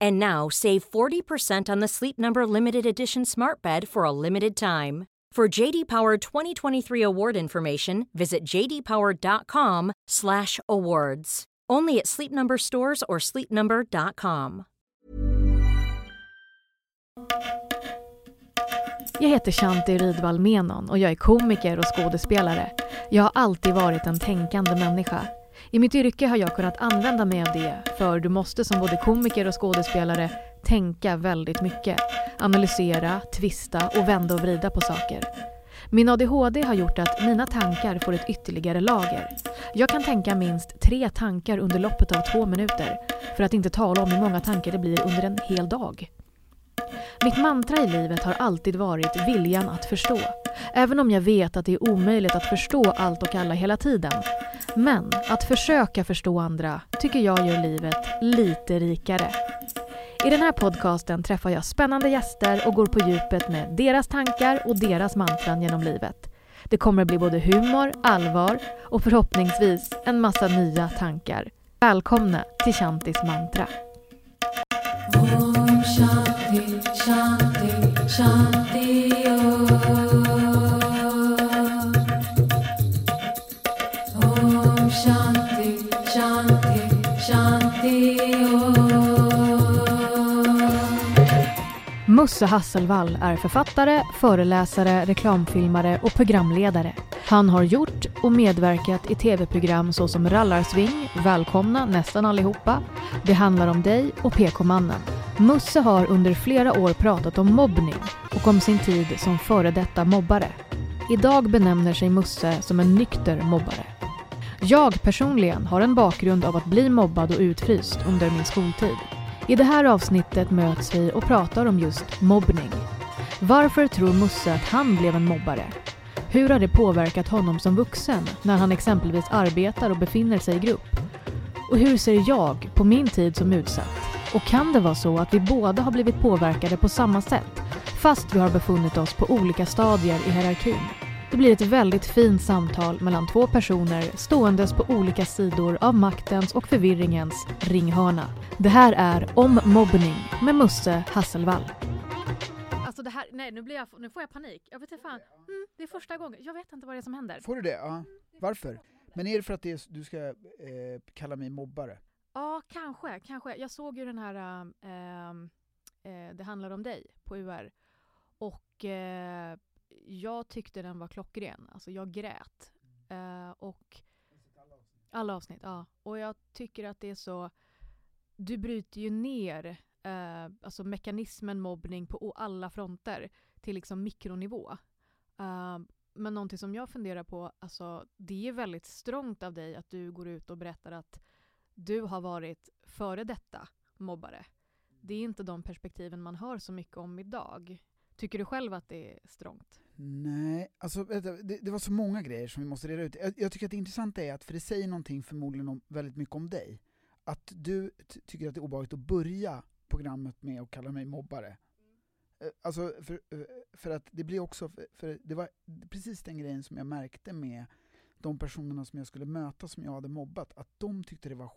And now save 40% on the Sleep Number limited edition Smart Bed for a limited time. For JD Power 2023 award information, visit jdpower.com/awards. Only at Sleep Number stores or sleepnumber.com. Jag heter Shanti Rydvall Menon och jag är komiker och skådespelare. Jag har alltid varit en tänkande människa. I mitt yrke har jag kunnat använda mig av det, för du måste som både komiker och skådespelare tänka väldigt mycket. Analysera, tvista och vända och vrida på saker. Min ADHD har gjort att mina tankar får ett ytterligare lager. Jag kan tänka minst tre tankar under loppet av två minuter, för att inte tala om hur många tankar det blir under en hel dag. Mitt mantra i livet har alltid varit viljan att förstå. Även om jag vet att det är omöjligt att förstå allt och alla hela tiden. Men att försöka förstå andra tycker jag gör livet lite rikare. I den här podcasten träffar jag spännande gäster och går på djupet med deras tankar och deras mantran genom livet. Det kommer att bli både humor, allvar och förhoppningsvis en massa nya tankar. Välkomna till Shantis mantra. Om Shanti, Shanti, Shanti, Musse Hasselvall är författare, föreläsare, reklamfilmare och programledare. Han har gjort och medverkat i tv-program såsom Rallarsving, Välkomna nästan allihopa, Det handlar om dig och PK-mannen. Musse har under flera år pratat om mobbning och om sin tid som före detta mobbare. Idag benämner sig Musse som en nykter mobbare. Jag personligen har en bakgrund av att bli mobbad och utfryst under min skoltid. I det här avsnittet möts vi och pratar om just mobbning. Varför tror Musse att han blev en mobbare? Hur har det påverkat honom som vuxen när han exempelvis arbetar och befinner sig i grupp? Och hur ser jag på min tid som utsatt? Och kan det vara så att vi båda har blivit påverkade på samma sätt fast vi har befunnit oss på olika stadier i hierarkin? Det blir ett väldigt fint samtal mellan två personer ståendes på olika sidor av maktens och förvirringens ringhörna. Det här är Om mobbning med Musse Hasselvall. Alltså det här, nej nu, blir jag, nu får jag panik. Jag vet inte fan. Mm, det är första gången. Jag vet inte vad det är som händer. Får du det? Ja. Varför? Men är det för att det är, du ska eh, kalla mig mobbare? Ja, kanske, kanske. Jag såg ju den här ähm, äh, Det handlar om dig på UR. Och äh, jag tyckte den var klockren. Alltså jag grät. Äh, och alla avsnitt, ja. Och jag tycker att det är så... Du bryter ju ner eh, alltså mekanismen mobbning på alla fronter till liksom mikronivå. Eh, men någonting som jag funderar på, alltså det är väldigt strångt av dig att du går ut och berättar att du har varit före detta mobbare. Det är inte de perspektiven man hör så mycket om idag. Tycker du själv att det är strångt? Nej, alltså det, det var så många grejer som vi måste reda ut. Jag, jag, tycker att det intressanta är att, för det säger någonting förmodligen om, väldigt mycket om dig, att du tycker att det är obehagligt att börja programmet med att kalla mig mobbare. Mm. Alltså, för, för att det blir också, för det var precis den grejen som jag märkte med de personerna som jag skulle möta som jag hade mobbat, att de tyckte det var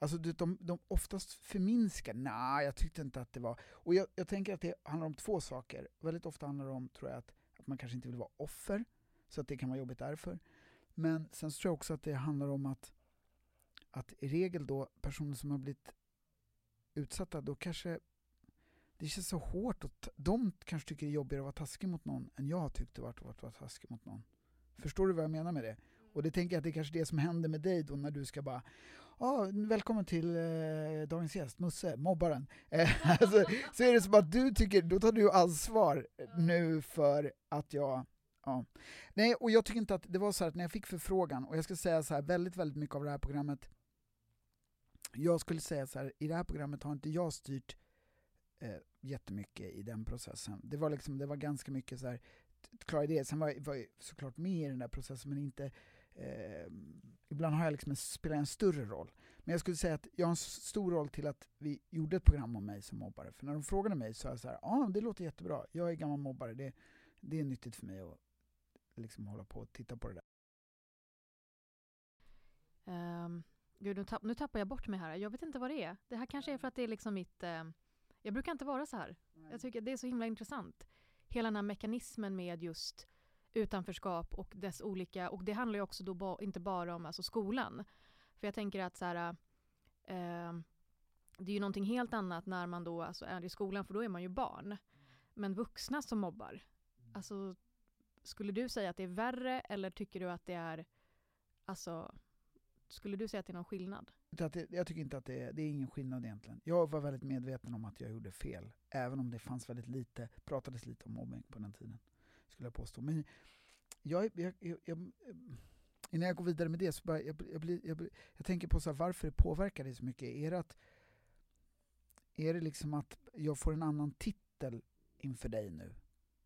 Alltså de, de oftast förminskar, nej jag tyckte inte att det var... Och jag, jag, tänker att det handlar om två saker. Väldigt ofta handlar det om, tror jag, att, att man kanske inte vill vara offer, så att det kan vara jobbigt därför. Men sen tror jag också att det handlar om att, att i regel då personer som har blivit utsatta, då kanske det känns så hårt. Och de kanske tycker det är jobbigare att vara taskig mot någon än jag har tyckt det varit att vara taskig mot någon. Förstår du vad jag menar med det? Och det tänker jag att det är kanske det som händer med dig då när du ska bara ah, välkommen till eh, dagens gäst, Musse, mobbaren. Eh, alltså, så är det som att du tycker, då tar du ansvar nu för att jag Ja. Nej, och jag tycker inte att det var så här att när jag fick förfrågan, och jag ska säga så här, väldigt, väldigt mycket av det här programmet, jag skulle säga så här, i det här programmet har inte jag styrt eh, jättemycket i den processen. Det var liksom, det var ganska mycket så här, klara idéer, sen var jag, var jag såklart med i den där processen men inte, eh, ibland har jag liksom en, spelar en större roll. Men jag skulle säga att jag har en stor roll till att vi gjorde ett program om mig som mobbare. För när de frågade mig så sa jag så här, ja ah, det låter jättebra, jag är gammal mobbare, det, det är nyttigt för mig att liksom hålla på och titta på det där. Um, gud, nu, tapp, nu tappar jag bort mig här. Jag vet inte vad det är. Det här kanske är för att det är liksom mitt... ehm, jag brukar inte vara så här. Jag tycker det är så himla intressant. Hela den här mekanismen med just utanförskap och dess olika... Och det handlar ju också då ba, inte bara om alltså skolan. För jag tänker att så här... eh, det är ju någonting helt annat när man då alltså är i skolan, för då är man ju barn. Men vuxna som mobbar, alltså skulle du säga att det är värre eller tycker du att det är, alltså, skulle du säga att det är någon skillnad? Jag tycker inte att det är, det är ingen skillnad egentligen. Jag var väldigt medveten om att jag gjorde fel, även om det fanns väldigt lite, pratades lite om mobbing på den tiden, skulle jag påstå. Men jag, jag, jag, innan jag går vidare med det, så bara, jag, tänker på så här, varför det påverkar det så mycket. Är det, att, är det liksom att jag får en annan titel inför dig nu?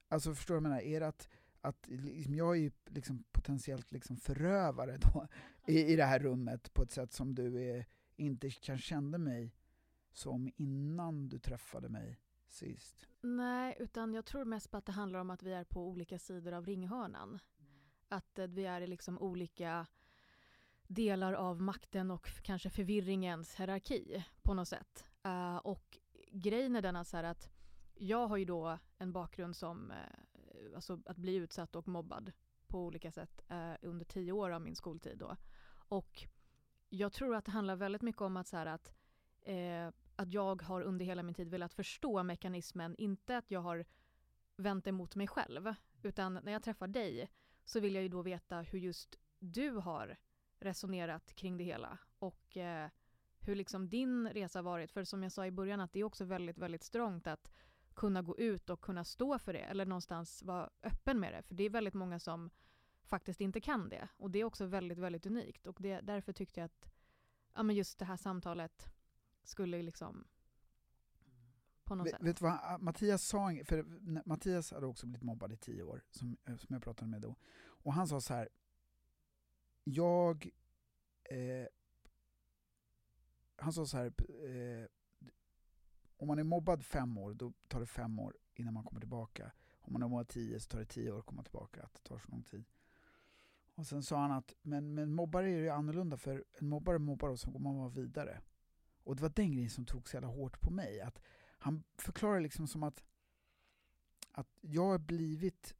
Alltså förstår du vad jag menar? Är det att, att liksom, jag är ju liksom potentiellt liksom förövare då, i, i det här rummet på ett sätt som du är, inte kan kände mig som innan du träffade mig sist. Nej, utan jag tror mest på att det handlar om att vi är på olika sidor av ringhörnan. Att eh, vi är i liksom olika delar av makten och kanske förvirringens hierarki på något sätt. Uh, och grejen är den att, så här att jag har ju då en bakgrund som uh, alltså att bli utsatt och mobbad på olika sätt uh, under tio år av min skoltid då. Och jag tror att det handlar väldigt mycket om att, så här att, att jag har under hela min tid velat förstå mekanismen, inte att jag har vänt emot mig själv, utan när jag träffar dig så vill jag ju då veta hur just du har resonerat kring det hela och eh, hur liksom din resa har varit. För som jag sa i början att det är också väldigt, väldigt strångt att kunna gå ut och kunna stå för det eller någonstans vara öppen med det. För det är väldigt många som faktiskt inte kan det och det är också väldigt, väldigt unikt och det, därför tyckte jag att ja, men just det här samtalet skulle liksom på något Vet, sätt. vet du vad ah, Mattias sa? För Mattias hade också blivit mobbad i tio år, som, eh, som jag pratade med då. Och han sa så här. Jag... Eh, han sa så här. Eh, om man är mobbad fem år, då tar det fem år innan man kommer tillbaka. Om man är mobbad tio så tar det tio år att komma tillbaka, att det tar så lång tid. Och sen sa han att, men, men mobbare är ju annorlunda, för en mobbare mobbar och så går man vidare. Och det var den grejen som tog så jävla hårt på mig. Att han förklarar liksom som att, att jag har blivit...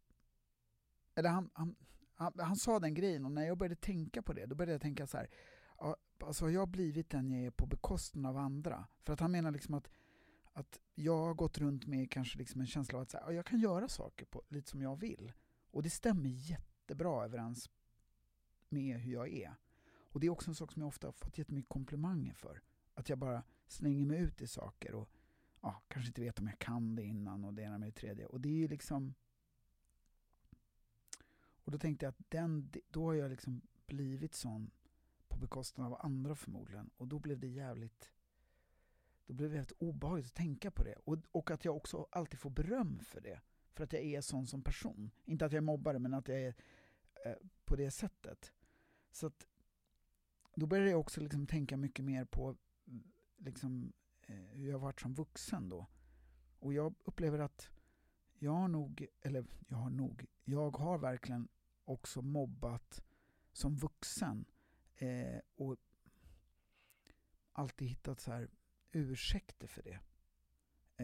Eller han, han, han, han sa den grejen och när jag började tänka på det, då började jag tänka så här. Alltså har jag blivit den jag är på bekostnad av andra? För att han menar liksom att, att jag har gått runt med kanske liksom en känsla av att så här, jag kan göra saker på, lite som jag vill. Och det stämmer jättebra överens med hur jag är. Och det är också en sak som jag ofta har fått jättemycket komplimanger för. Att jag bara slänger mig ut i saker och ja, kanske inte vet om jag kan det innan och det ena med det tredje. Och det är ju liksom... Och då tänkte jag att den, då har jag liksom blivit sån på bekostnad av andra förmodligen. Och då blev det jävligt... Då blev det jävligt obehagligt att tänka på det. Och, och att jag också alltid får beröm för det. För att jag är sån som person. Inte att jag är mobbare, men att jag är eh, på det sättet. Så att då började jag också liksom tänka mycket mer på liksom, eh, hur jag har varit som vuxen då. Och jag upplever att jag har nog, eller jag har nog, jag har verkligen också mobbat som vuxen. Eh, och alltid hittat så här ursäkter för det.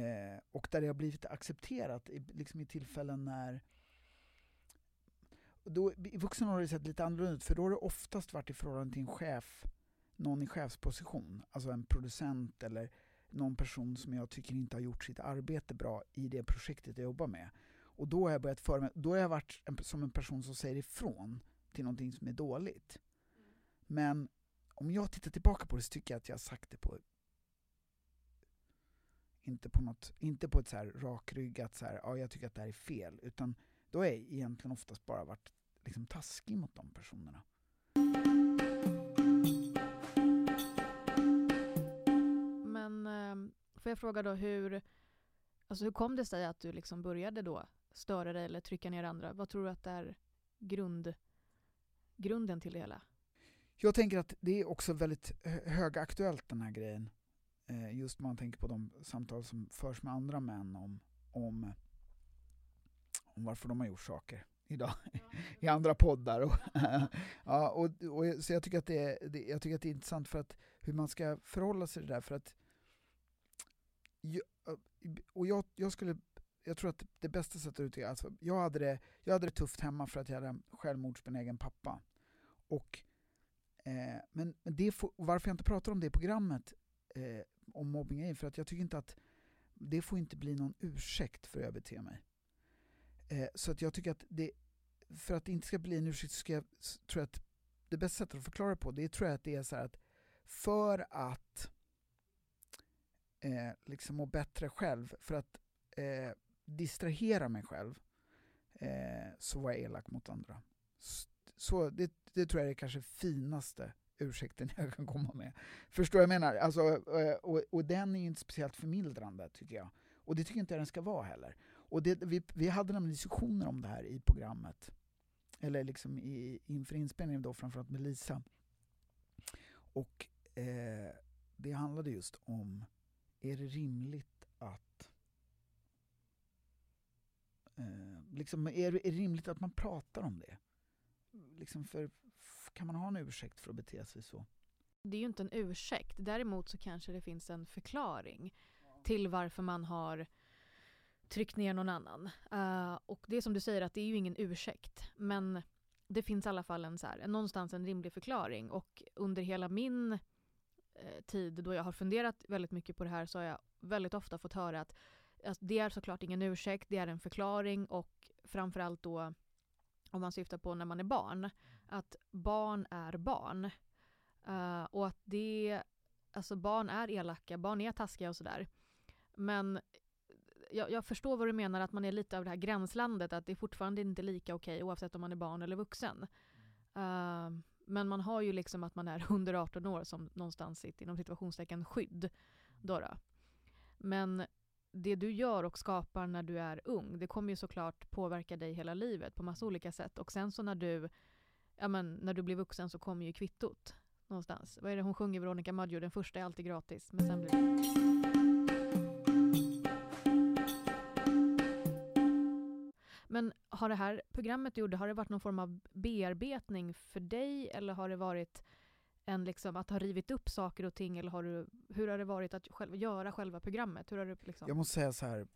Eh, och där det har blivit accepterat i, liksom i tillfällen när då, I vuxen har det sett lite annorlunda ut, för då har det oftast varit i förhållande till en chef, någon i chefsposition, alltså en producent eller någon person som jag tycker inte har gjort sitt arbete bra i det projektet jag jobbar med. Och då har jag börjat föra mig, då har jag varit en, som en person som säger ifrån till någonting som är dåligt. Men om jag tittar tillbaka på det så tycker jag att jag har sagt det på inte på, något, inte på ett så här rakryggat så här, ja jag tycker att det här är fel, utan då har jag egentligen oftast bara varit liksom taskig mot de personerna. Men eh, får jag fråga då hur, alltså hur kom det sig att du liksom började då störa dig eller trycka ner andra? Vad tror du att det är grund, grunden till det hela? Jag tänker att det är också väldigt hö- högaktuellt den här grejen. Eh, just när man tänker på de samtal som förs med andra män om, om, om varför de har gjort saker idag i andra poddar. Och, ja, och, och, så jag tycker, att det är, det, jag tycker att det är intressant för att hur man ska förhålla sig till det där. För att, och jag, jag skulle jag tror att det bästa sättet att uttrycka alltså, jag, hade det, jag hade det tufft hemma för att jag hade en självmordsbenägen pappa. Och, eh, men det får, varför jag inte pratar om det i programmet eh, om mobbning är för att jag tycker inte att det får inte bli någon ursäkt för hur jag beter mig. Eh, så att jag tycker att det, för att det inte ska bli en ursäkt så ska jag, tror jag att det bästa sättet att förklara det på, det tror jag att det är så här att för att eh, liksom må bättre själv, för att eh, distrahera mig själv, eh, så var jag elak mot andra. Så det, det tror jag är kanske finaste ursäkten jag kan komma med. Förstår vad jag menar? Alltså, eh, och, och den är ju inte speciellt förmildrande tycker jag. Och det tycker inte jag den ska vara heller. Och det, vi, vi hade nämligen diskussioner om det här i programmet. Eller liksom i, inför inspelningen då, framförallt med Lisa. Och eh, det handlade just om, är det rimligt att eh, liksom, är, det- är det rimligt att man pratar om det? Liksom för, kan man ha en ursäkt för att bete sig så? Det är ju inte en ursäkt. Däremot så kanske det finns en förklaring till varför man har tryckt ner någon annan. Uh, och det är som du säger att det är ju ingen ursäkt. Men det finns i alla fall en så här, någonstans en rimlig förklaring. Och under hela min tid då jag har funderat väldigt mycket på det här så har jag väldigt ofta fått höra att alltså, det är såklart ingen ursäkt, det är en förklaring och framförallt då om man syftar på när man är barn, att barn är barn. Eh, och att det, alltså barn är elaka, barn är taskiga och sådär. Men jag, jag förstår vad du menar, att man är lite av det här gränslandet, att det är fortfarande inte lika okej oavsett om man är barn eller vuxen. Eh, men man har ju liksom att man är under 18 år som någonstans sitt inom situationstecken skydd. Då då. Men det du gör och skapar när du är ung, det kommer ju såklart påverka dig hela livet på massa olika sätt. Och sen så när du, ja men, när du blir vuxen så kommer ju kvittot någonstans. Vad är det hon sjunger, Veronica Maggio? Den första är alltid gratis, men sen blir det... Men har det här programmet du gjorde, har det varit någon form av bearbetning för dig eller har det varit en liksom att ha rivit upp saker och ting eller har du, hur har det varit att själv, göra själva programmet? Hur har du liksom... Jag måste säga så här.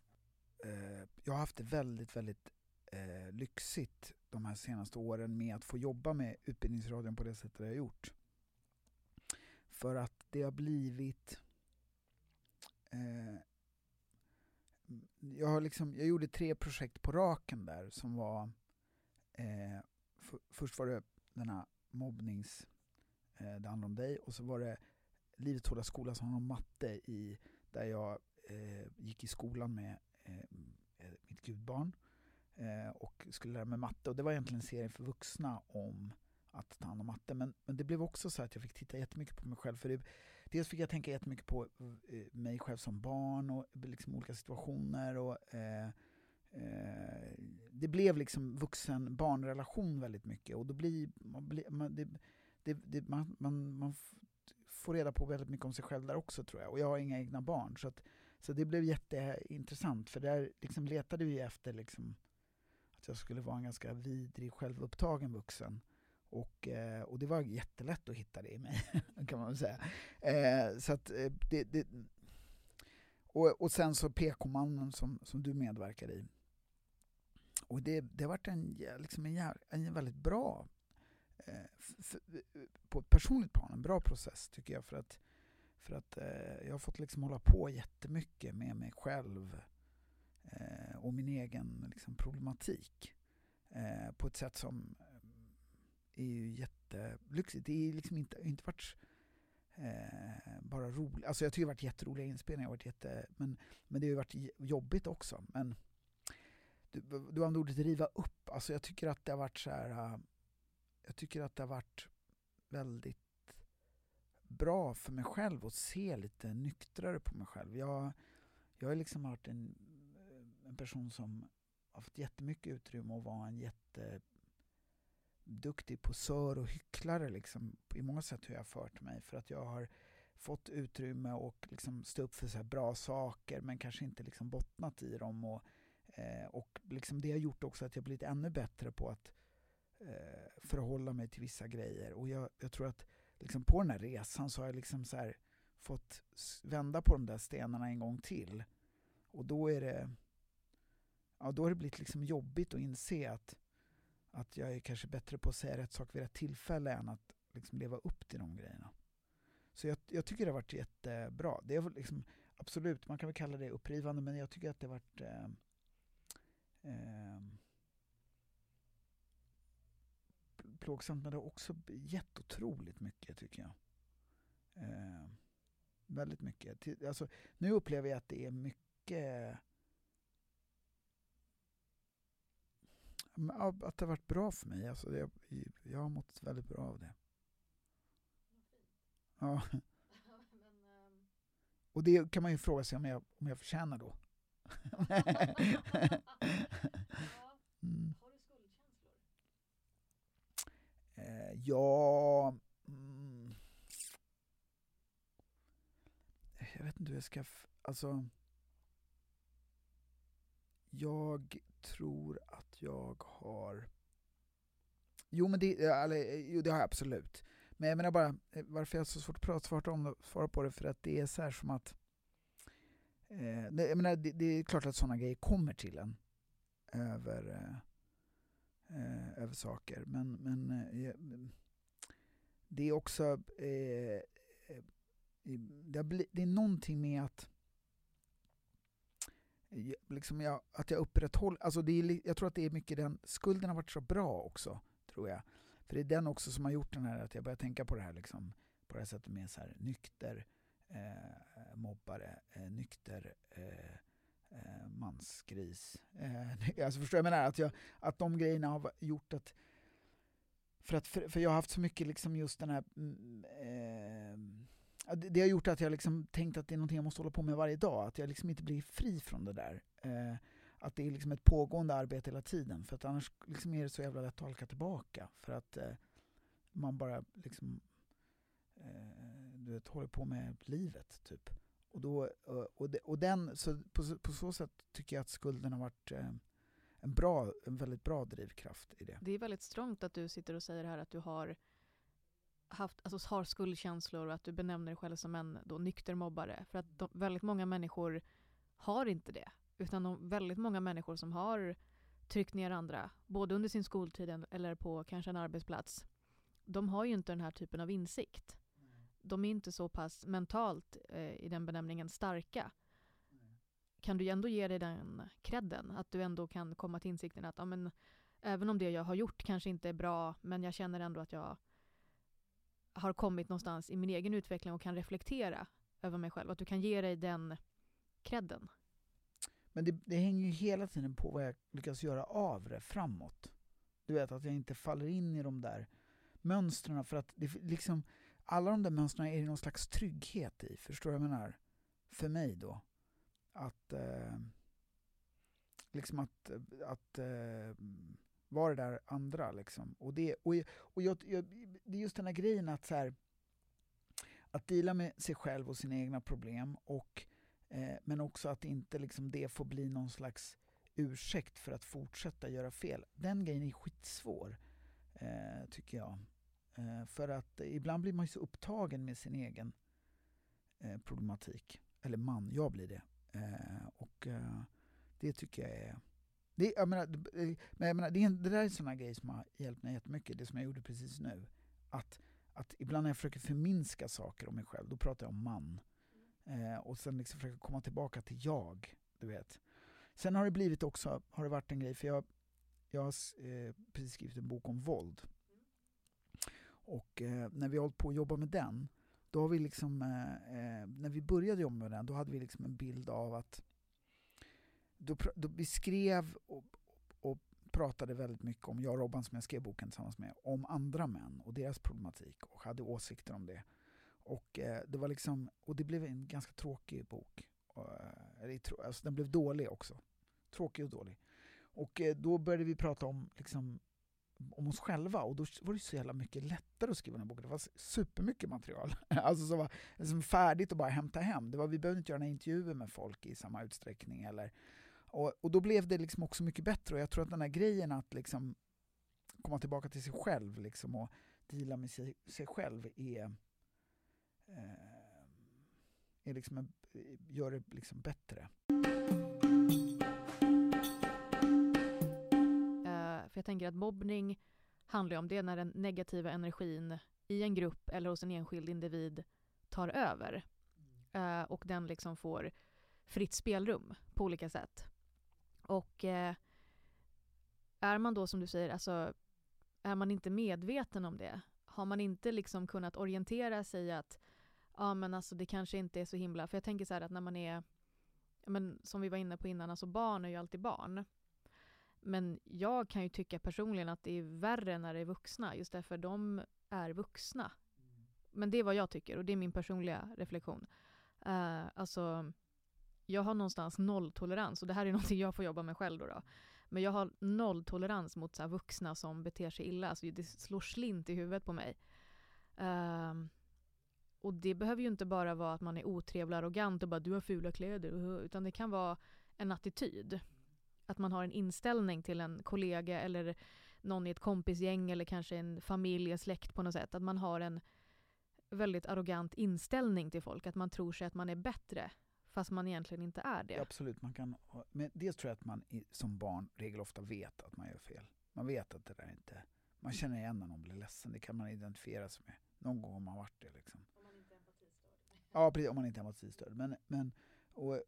Eh, jag har haft det väldigt, väldigt eh, lyxigt de här senaste åren med att få jobba med Utbildningsradion på det sättet jag har gjort. För att det har blivit... Eh, jag, har liksom, jag gjorde tre projekt på raken där som var... Eh, för, först var det den här mobbnings... Eh, det handlar om dig och så var det Livets hårda skola som handlar om matte i, där jag eh, gick i skolan med eh, eh mitt gudbarn eh, och skulle lära mig matte. Och det var egentligen en serie för vuxna om att ta hand om matte. Men, men det blev också så att jag fick titta jättemycket på mig själv. För det, dels fick jag tänka jättemycket på eh, mig själv som barn och liksom olika situationer. Och, eh, eh, det blev liksom vuxen-barnrelation väldigt mycket. Och då blir man, blir, man, det, det, det, man, man, man får reda på väldigt mycket om sig själv där också tror jag. Och jag har inga egna barn. Så, att, så det blev jätteintressant för där liksom letade vi efter liksom att jag skulle vara en ganska vidrig, självupptagen vuxen. Och, eh, och det var jättelätt att hitta det i mig, kan man väl säga. Eh, så att eh, det, det, och, och sen så PK-mannen som, som du medverkar i. Och det, det har varit en, liksom en, en väldigt bra, på ett personligt plan, en bra process tycker jag. För att, För att jag har fått liksom hålla på jättemycket med mig själv och min egen liksom, problematik. På ett sätt som är ju jättelyxigt. Det är liksom inte, inte varit eh, bara roligt. Alltså jag tycker det har varit jätteroliga inspelningar, varit jätte, men, men det har ju varit jobbigt också. Men du, du använde ordet riva upp. Alltså jag tycker att det har varit så här. Eh, jag tycker att det har varit väldigt bra för mig själv att se lite nyktrare på mig själv. Jag, jag har liksom varit en, en person som har fått jättemycket utrymme att vara en jätte duktig posör och hycklare liksom, i många sätt hur jag har fört mig. För att jag har fått utrymme och liksom stå upp för så här bra saker men kanske inte liksom bottnat i dem. Och, eh, och liksom det har gjort också att jag blivit ännu bättre på att eh, förhålla mig till vissa grejer. Och jag, jag tror att liksom på den här resan så har jag liksom så här fått vända på de där stenarna en gång till. Och då är det ja, då har det blivit liksom jobbigt att inse att, att jag är kanske bättre på att säga rätt sak vid rätt tillfälle än att liksom leva upp till de grejerna. Så jag, jag tycker det har varit jättebra. Det är liksom, absolut, man kan väl kalla det upprivande, men jag tycker att det har varit eh, eh, plågsamt, men det har också gett otroligt mycket tycker jag. Eh, väldigt mycket. Alltså, nu upplever jag att det är mycket att det har varit bra för mig. Alltså, jag, jag har mått väldigt bra av det. Ja. Och det kan man ju fråga sig om jag, om jag förtjänar då. mm. Eh, ja... Mm. Jag vet inte hur jag ska... Alltså... Jag tror att jag har... Jo, men det, eh, eller, eh, jo, det har jag absolut. Men jag menar bara, eh, varför jag har så svårt att prata, svara, om det, svara på det, för att det är så här som att... Eh, det, jag menar, det, det är klart att sådana grejer kommer till en över, eh, över saker. Men, men eh, det är också... Eh, det, har bli, det är någonting med att liksom jag, att jag upprätthåller, alltså det är, jag tror att det är mycket den, skulden har varit så bra också, tror jag. För det är den också som har gjort den här, att jag börjar tänka på det här liksom, på det här sättet med så här nykter eh, mobbare, eh, nykter eh, eh, mansgris. Eh, alltså förstår jag jag menar? Att, jag, att de grejerna har gjort att för, att, för, för jag har haft så mycket liksom just den här mm, det, det har gjort att jag liksom tänkt att det är någonting jag måste hålla på med varje dag. Att jag liksom inte blir fri från det där. Eh, att det är liksom ett pågående arbete hela tiden. För att annars liksom är det så jävla lätt att halka tillbaka. För att eh, man bara liksom eh, du vet, håller på med livet typ. Och, då, eh, och, det, och den, så på, så- på så sätt tycker jag att skulden har varit eh, en, bra, en väldigt bra drivkraft i det. Det är väldigt strångt att du sitter och säger här att du har haft, alltså har skuldkänslor och att du benämner dig själv som en då, nykter mobbare. För att de, väldigt många människor har inte det. Utan de, väldigt många människor som har tryckt ner andra, både under sin skoltid eller på kanske en arbetsplats, de har ju inte den här typen av insikt. De är inte så pass mentalt eh, i den benämningen starka. Kan du ändå ge dig den credden, att du ändå kan komma till insikten att ja, men, även om det jag har gjort kanske inte är bra, men jag känner ändå att jag har kommit någonstans i min egen utveckling och kan reflektera över mig själv. Att du kan ge dig den credden. Men det, det hänger ju hela tiden på vad jag lyckas göra av det framåt. Du vet, att jag inte faller in i de där mönstren. För att det, liksom, alla de där mönstren är det någon slags trygghet i. Förstår du vad jag menar? För mig då. Att eh, liksom att, att eh, var det där andra. Liksom. Och, det, och, och jag, jag, det är just den här grejen att så här, att dela med sig själv och sina egna problem och Eh, men också att inte liksom det får bli någon slags ursäkt för att fortsätta göra fel. Den grejen är skitsvår, eh, tycker jag. Eh, för att eh, ibland blir man ju så upptagen med sin egen eh, problematik. Eller man, jag blir det. Eh, och eh, det tycker jag är... Det, jag menar, eh, men jag menar, det, det där är sådana grejer som har hjälpt mig jättemycket, det som jag gjorde precis nu. Att, att ibland när jag försöker förminska saker om mig själv, då pratar jag om man. Eh, och sen liksom försöka komma tillbaka till jag, du vet. Sen har det blivit också, har det varit en grej, för jag, jag har eh, precis skrivit en bok om våld. Och eh, när vi har hållit på att jobba med den, då har vi liksom, eh, eh, när vi började jobba med den, då hade vi liksom en bild av att då, då vi skrev och, och pratade väldigt mycket om, jag och Robban som jag skrev boken tillsammans med, om andra män och deras problematik och hade åsikter om det. Och, eh, det, var liksom, och det blev en ganska tråkig bok. Uh, alltså, den blev dålig också. Tråkig och dålig. Och eh, då började vi prata om, liksom, om oss själva och då var det så jävla mycket lättare att skriva den här boken. Det var supermycket material alltså som var liksom färdigt att bara hämta hem. Det var, vi behövde inte göra några intervjuer med folk i samma utsträckning. Eller, och, och då blev det liksom också mycket bättre och jag tror att den här grejen att liksom komma tillbaka till sig själv liksom och deala med sig, sig själv är, eh, är liksom en, gör det liksom bättre. Uh, för jag tänker att mobbning handlar om det när den negativa energin i en grupp eller hos en enskild individ tar över. Uh, och den liksom får fritt spelrum på olika sätt. Och uh, är man då som du säger, alltså är man inte medveten om det? Har man inte liksom kunnat orientera sig att ja men alltså det kanske inte är så himla, för jag tänker så här att när man är, men som vi var inne på innan, alltså barn är ju alltid barn. Men jag kan ju tycka personligen att det är värre när det är vuxna, just därför de är vuxna. Men det är vad jag tycker och det är min personliga reflektion. Uh, alltså, jag har någonstans nolltolerans och det här är någonting jag får jobba med själv då. då. Men jag har nolltolerans mot så här vuxna som beter sig illa. Alltså det slår slint i huvudet på mig. Um, och det behöver ju inte bara vara att man är otrevlig och arrogant och bara du har fula kläder. Utan det kan vara en attityd. Att man har en inställning till en kollega eller någon i ett kompisgäng eller kanske en familj, en släkt på något sätt. Att man har en väldigt arrogant inställning till folk. Att man tror sig att man är bättre fast man egentligen inte är det. Ja, absolut, man kan, men dels tror jag att man som barn regel ofta vet att man gör fel. Man vet att det där inte... Man känner igen när någon blir ledsen, det kan man identifiera sig med. Någon gång har man varit det. Liksom. Om man inte är empatistörd. Ja, precis, om man inte är empatistörd. Men, men, och,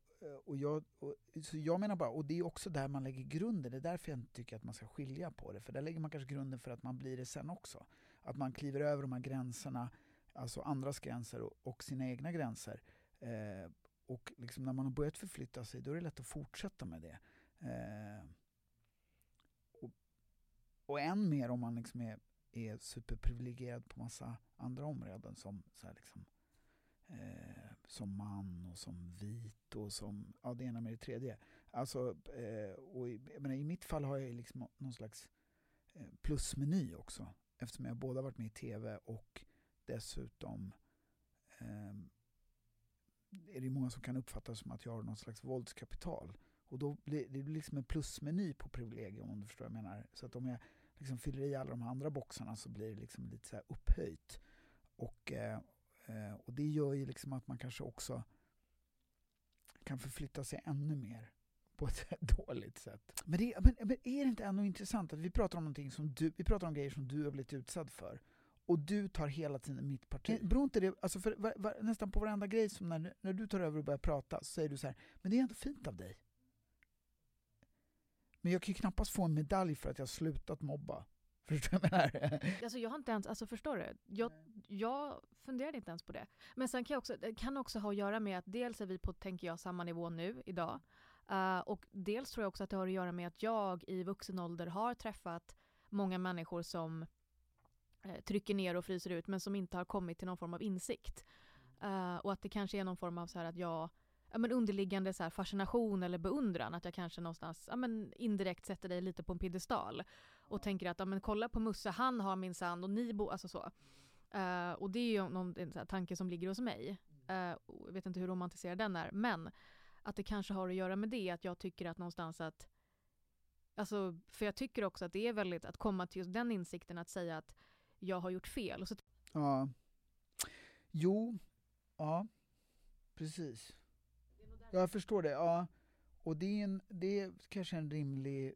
och jag, och, så jag menar bara, och det är också där man lägger grunden. Det är därför jag inte tycker att man ska skilja på det. För där lägger man kanske grunden för att man blir det sen också. Att man kliver över de här gränserna, alltså andras gränser och, och sina egna gränser. Eh, och liksom när man har börjat förflytta sig, då är det lätt att fortsätta med det. Eh, och, och än mer om man liksom är, är superprivilegierad på massa andra områden som, så liksom, eh, som man och som vit och som ja, det ena med det tredje. Alltså, eh, och i, menar, I mitt fall har jag liksom någon slags eh, plusmeny också eftersom jag både varit med i tv och dessutom eh, är det många som kan uppfatta det som att jag har någon slags våldskapital. Och då blir det blir liksom en plusmeny på privilegium om du förstår vad jag menar. Så att om jag liksom fyller i alla de andra boxarna så blir det liksom lite så upphöjt. Och, eh, eh, och det gör ju liksom att man kanske också kan förflytta sig ännu mer på ett dåligt sätt. Men, det, men, men, är det inte ändå intressant att vi pratar om någonting som du, vi pratar om grejer som du har blivit utsatt för och du tar hela tiden mitt parti. Beror inte det, alltså för, var, var, nästan på varenda grej som när, när du tar över och börjar prata så säger du så här, men det är ändå fint av dig. Men jag kan ju knappast få en medalj för att jag slutat mobba. Förstår du vad jag menar? Alltså jag har inte ens, alltså förstår du? Jag, jag funderade inte ens på det. Men sen kan jag också, det kan också ha att göra med att dels är vi på, tänker jag, samma nivå nu, idag. Uh, och dels tror jag också att det har att göra med att jag i vuxen ålder har träffat många människor som Eh, trycker ner och fryser ut men som inte har kommit till någon form av insikt. Uh, och att det kanske är någon form av så här att jag ja, men underliggande så fascination eller beundran. Att jag kanske någonstans ja, men indirekt sätter dig lite på en piedestal. Och tänker att ja, men kolla på Musse, han har min sand och ni bor... Alltså så. Uh, och det är ju någon en tanke som ligger hos mig. Uh, jag vet inte hur romantiserad den är. Men att det kanske har att göra med det. Att jag tycker att någonstans att... Alltså, för jag tycker också att det är väldigt att komma till just den insikten att säga att jag har gjort fel. Och så... Ja. Jo, ja, precis. Jag förstår det. Ja. Och det är, en, det är kanske en rimlig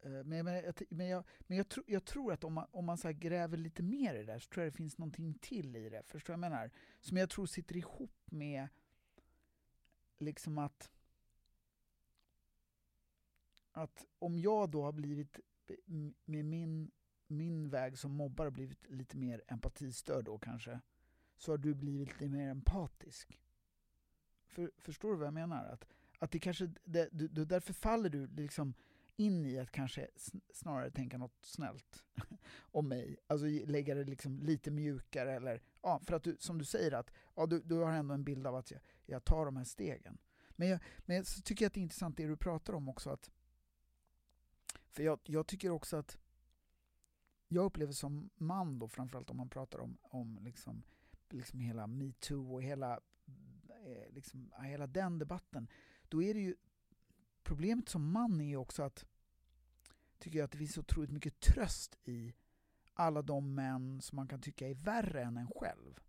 eh, Men, Men, jag, men, jag, men jag, tro, jag tror att om man, om man så här gräver lite mer i det där så tror jag det finns någonting till i det. Förstår jag menar? Som jag tror sitter ihop med liksom att att om jag då har blivit med min, min väg som mobbare blivit lite mer empatistörd då kanske så har du blivit lite mer empatisk. För, förstår du vad jag menar? Att, att det kanske, det, du, du, därför faller du liksom in i att kanske snarare tänka något snällt om mig. Alltså lägga det liksom lite mjukare eller, ja, för att du, som du säger att ja, du, du har ändå en bild av att jag, jag tar de här stegen. Men jag, men så tycker jag att det är intressant det du pratar om också att för jag, jag tycker också att jag upplever som man då, framförallt om man pratar om, om liksom, liksom hela metoo och hela, eh, liksom, hela den debatten, då är det ju problemet som man är ju också att tycker jag att det finns så otroligt mycket tröst i alla de män som man kan tycka är värre än en själv.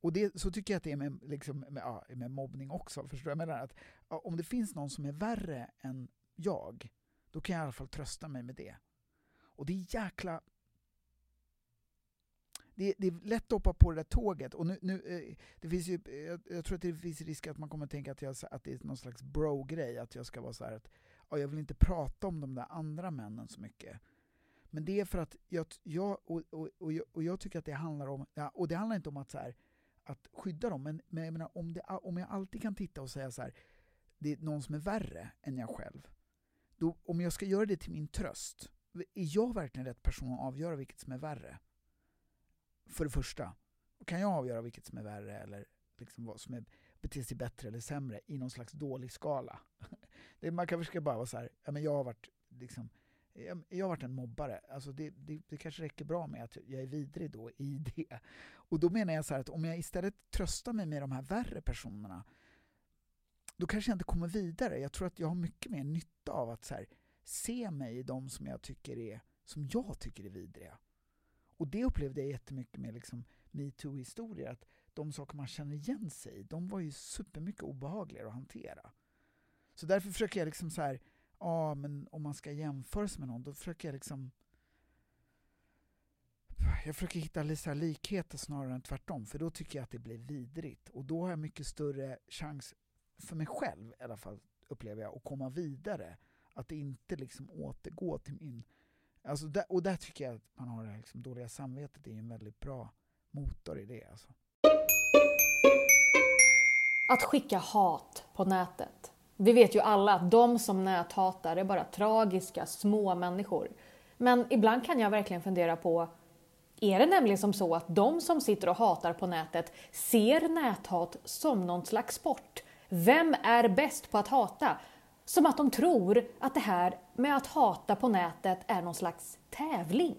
Och det, så tycker jag att det är med, liksom, med, ja, med mobbning också. Förstår du? Jag menar att ja, om det finns någon som är värre än jag, då kan jag i alla fall trösta mig med det. Och det är jäkla... Det, det är lätt att hoppa på det där tåget. Och nu, nu, eh, det finns ju, eh, jag, jag tror att det finns risk att man kommer att tänka att, jag, att det är någon slags bro-grej. Att jag ska vara så här att ja, jag vill inte prata om de där andra männen så mycket. Men det är för att jag, jag, och, och, och, jag, och jag tycker att det handlar om, ja, och det handlar inte om att, så här, att skydda dem, men, men jag menar, om, det, om jag alltid kan titta och säga så här, det är någon som är värre än jag själv. Då, om jag ska göra det till min tröst, är jag verkligen rätt person att avgöra vilket som är värre? För det första. Kan jag avgöra vilket som är värre eller liksom vad som är, beter sig bättre eller sämre i någon slags dålig skala? det, man kan försöka bara vara så här, ja, men jag har varit liksom, jag, jag har varit en mobbare. Alltså det, det, det kanske räcker bra med att jag är vidrig då i det. Och då menar jag så här att om jag istället tröstar mig med de här värre personerna då kanske jag inte kommer vidare. Jag tror att jag har mycket mer nytta av att så här, se mig i de som jag tycker är, som jag tycker är vidriga. Och det upplevde jag jättemycket med liksom metoo-historier, att de saker man känner igen sig i, de var ju supermycket obehagligare att hantera. Så därför försöker jag liksom så här, ja men om man ska jämföra sig med någon, då försöker jag liksom jag försöker hitta lite likheter snarare än tvärtom, för då tycker jag att det blir vidrigt. Och då har jag mycket större chans, för mig själv i alla fall, upplever jag, att komma vidare. Att inte liksom återgå till min... Alltså där, och där tycker jag att man har det här liksom dåliga samvetet, det är en väldigt bra motor i det. Alltså. Att skicka hat på nätet. Vi vet ju alla att de som näthatar är bara tragiska små människor. Men ibland kan jag verkligen fundera på är det nämligen som så att de som sitter och hatar på nätet ser näthat som någon slags sport? Vem är bäst på att hata? Som att de tror att det här med att hata på nätet är någon slags tävling.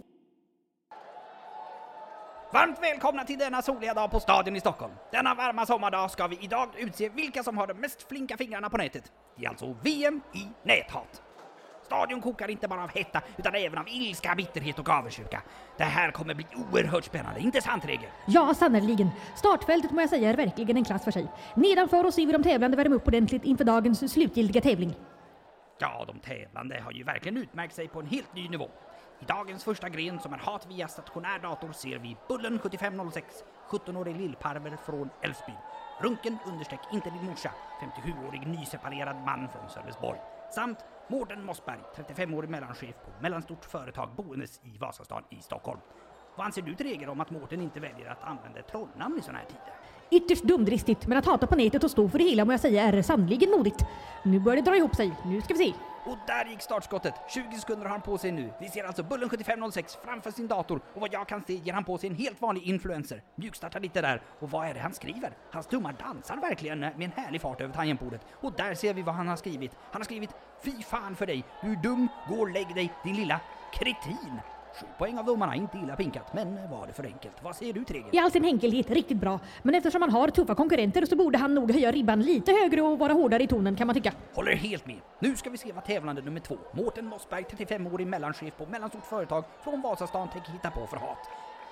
Varmt välkomna till denna soliga dag på Stadion i Stockholm. Denna varma sommardag ska vi idag utse vilka som har de mest flinka fingrarna på nätet. Det är alltså VM i näthat. Stadion kokar inte bara av hetta utan även av ilska, bitterhet och avundsjuka. Det här kommer bli oerhört spännande, inte sant Reger? Ja, sannerligen. Startfältet må jag säga är verkligen en klass för sig. Nedanför oss ser vi de tävlande värma upp ordentligt inför dagens slutgiltiga tävling. Ja, de tävlande har ju verkligen utmärkt sig på en helt ny nivå. I dagens första gren som är hat via stationär dator ser vi Bullen 7506, 17-årig lillparver från Älvsbyn. Runken understreck inte din morsa, 57-årig nyseparerad man från Sölvesborg. Samt Mårten Mossberg, 35-årig mellanchef på mellanstort företag boendes i Vasastan i Stockholm. Vad anser du Treger om att Mårten inte väljer att använda trollnamn i sådana här tider? Ytterst dumdristigt, men att hata på nätet och stå för det hela må jag säga är sannerligen modigt. Nu börjar det dra ihop sig. Nu ska vi se. Och där gick startskottet! 20 sekunder har han på sig nu. Vi ser alltså Bullen 7506 framför sin dator och vad jag kan se ger han på sig en helt vanlig influencer. Mjukstartar lite där och vad är det han skriver? Hans tummar dansar verkligen med en härlig fart över tangentbordet. Och där ser vi vad han har skrivit. Han har skrivit Fy fan för dig! Du är dum! Gå och lägg dig din lilla kretin! Sju poäng av domarna, inte illa pinkat, men var det för enkelt? Vad säger du Treger? I all sin enkelhet riktigt bra, men eftersom han har tuffa konkurrenter så borde han nog höja ribban lite högre och vara hårdare i tonen kan man tycka. Håller helt med. Nu ska vi se vad tävlande nummer två, Mårten Mossberg, 35-årig mellanchef på mellanstort företag från Vasastan, tänker hitta på för hat.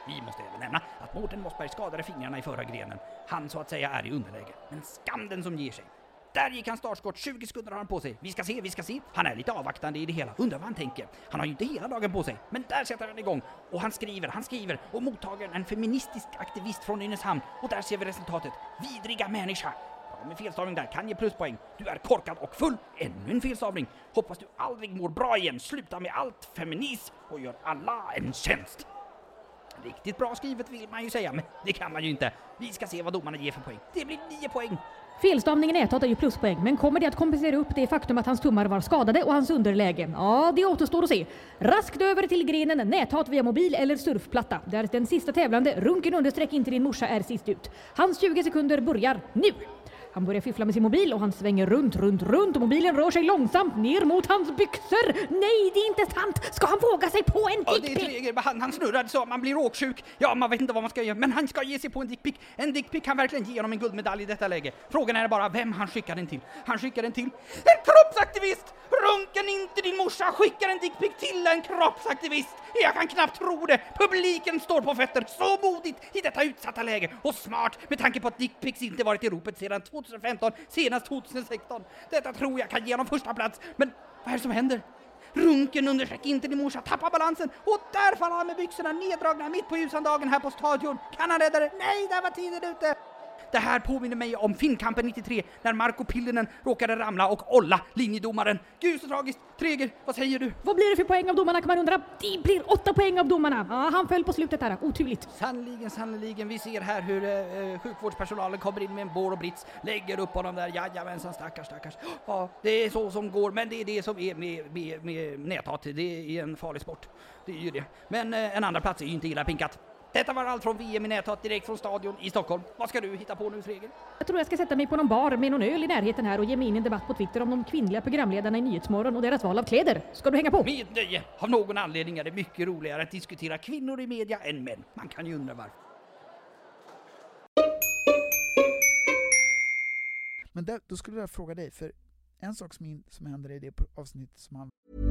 Vi måste även nämna att Mårten Mossberg skadade fingrarna i förra grenen. Han så att säga är i underläge. Men skam den som ger sig. Där gick han startskott, 20 sekunder har han på sig. Vi ska se, vi ska se. Han är lite avvaktande i det hela, undrar vad han tänker. Han har ju inte hela dagen på sig, men där sätter han igång. Och han skriver, han skriver, och mottagaren en feministisk aktivist från Nynäshamn. Och där ser vi resultatet. Vidriga människa! Ja, med felstavning där, kan ge pluspoäng. Du är korkad och full, ännu en felstavning. Hoppas du aldrig mår bra igen. Sluta med allt feminism och gör alla en tjänst. Riktigt bra skrivet vill man ju säga, men det kan man ju inte. Vi ska se vad domarna ger för poäng. Det blir 9 poäng. Felstavningen näthat är ju pluspoäng, men kommer det att kompensera upp det faktum att hans tummar var skadade och hans underläge? Ja, det återstår att se. Raskt över till grenen näthat via mobil eller surfplatta, där den sista tävlande, runken understreck inte din morsa, är sist ut. Hans 20 sekunder börjar nu! Han börjar fiffla med sin mobil och han svänger runt, runt, runt och mobilen rör sig långsamt ner mot hans byxor. Nej, det är inte sant! Ska han våga sig på en Ja, dickpic? Han, han snurrar så man blir åksjuk. Ja, man vet inte vad man ska göra, men han ska ge sig på en dickpic. En dickpic kan verkligen ge honom en guldmedalj i detta läge. Frågan är bara vem han skickar den till. Han skickar den till en kroppsaktivist! Runken inte din morsa skickar en dickpic till en kroppsaktivist! Jag kan knappt tro det! Publiken står på fötter, så modigt i detta utsatta läge och smart med tanke på att dickpics inte varit i ropet sedan 2015, senast 2016. Detta tror jag kan ge honom första plats, men vad är det som händer? Runken undersöker inte din morsa, tappar balansen och där faller han med byxorna neddragna mitt på ljusandagen här på stadion. Kan han rädda det? Nej, där var tiden ute! Det här påminner mig om Finnkampen 93 när Marco Pillinen råkade ramla och olla linjedomaren. Gud så tragiskt! Treger, vad säger du? Vad blir det för poäng av domarna kan man undra? Det blir åtta poäng av domarna. Ja, han föll på slutet här, oturligt. Sannerligen, sannerligen. Vi ser här hur eh, sjukvårdspersonalen kommer in med en bår och brits, lägger upp honom där. Jajamensan, stackars, stackars. Ja, det är så som går, men det är det som är med, med, med näthat. Det är en farlig sport. Det är ju det. Men eh, en andra plats är ju inte illa pinkat. Detta var allt från VM i näthat direkt från stadion i Stockholm. Vad ska du hitta på nu, Fregel? Jag tror jag ska sätta mig på någon bar med någon öl i närheten här och ge mig in i en debatt på Twitter om de kvinnliga programledarna i Nyhetsmorgon och deras val av kläder. Ska du hänga på? Med nöje! Av någon anledning är det mycket roligare att diskutera kvinnor i media än män. Man kan ju undra varför. Men där, då skulle jag fråga dig, för en sak som, in, som händer i det pro- avsnitt som handlar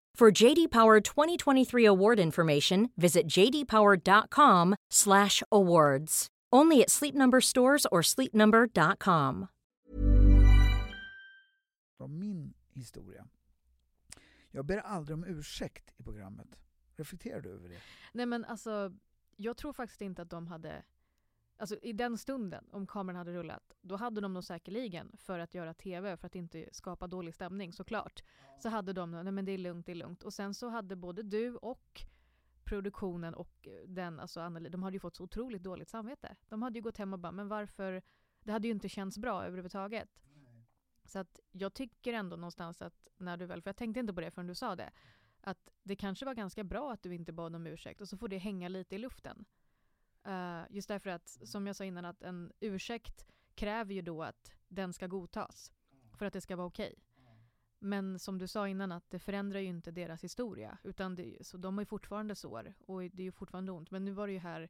For JD Power 2023 award information, visit jdpower.com/awards. Only at Sleep Number stores or sleepnumber.com. om min historia. Jag ber aldrig om ursäkt i programmet. Reflekterar du över det? Nej men alltså, jag tror faktiskt inte att de hade... Alltså i den stunden, om kameran hade rullat, då hade de nog säkerligen, för att göra TV, för att inte skapa dålig stämning såklart, så hade de nej men det är lugnt, det är lugnt. Och sen så hade både du och produktionen och den, alltså Anneli, de hade ju fått så otroligt dåligt samvete. De hade ju gått hem och bara, men varför? Det hade ju inte känts bra överhuvudtaget. Så att jag tycker ändå någonstans att när du väl, för jag tänkte inte på det förrän du sa det, att det kanske var ganska bra att du inte bad om ursäkt och så får det hänga lite i luften. Eh, just därför att, som jag sa innan, att en ursäkt kräver ju då att den ska godtas för att det ska vara okej. Men som du sa innan, att det förändrar ju inte deras historia. Utan det, så de har ju fortfarande sår och det är ju fortfarande ont. Men nu var det ju här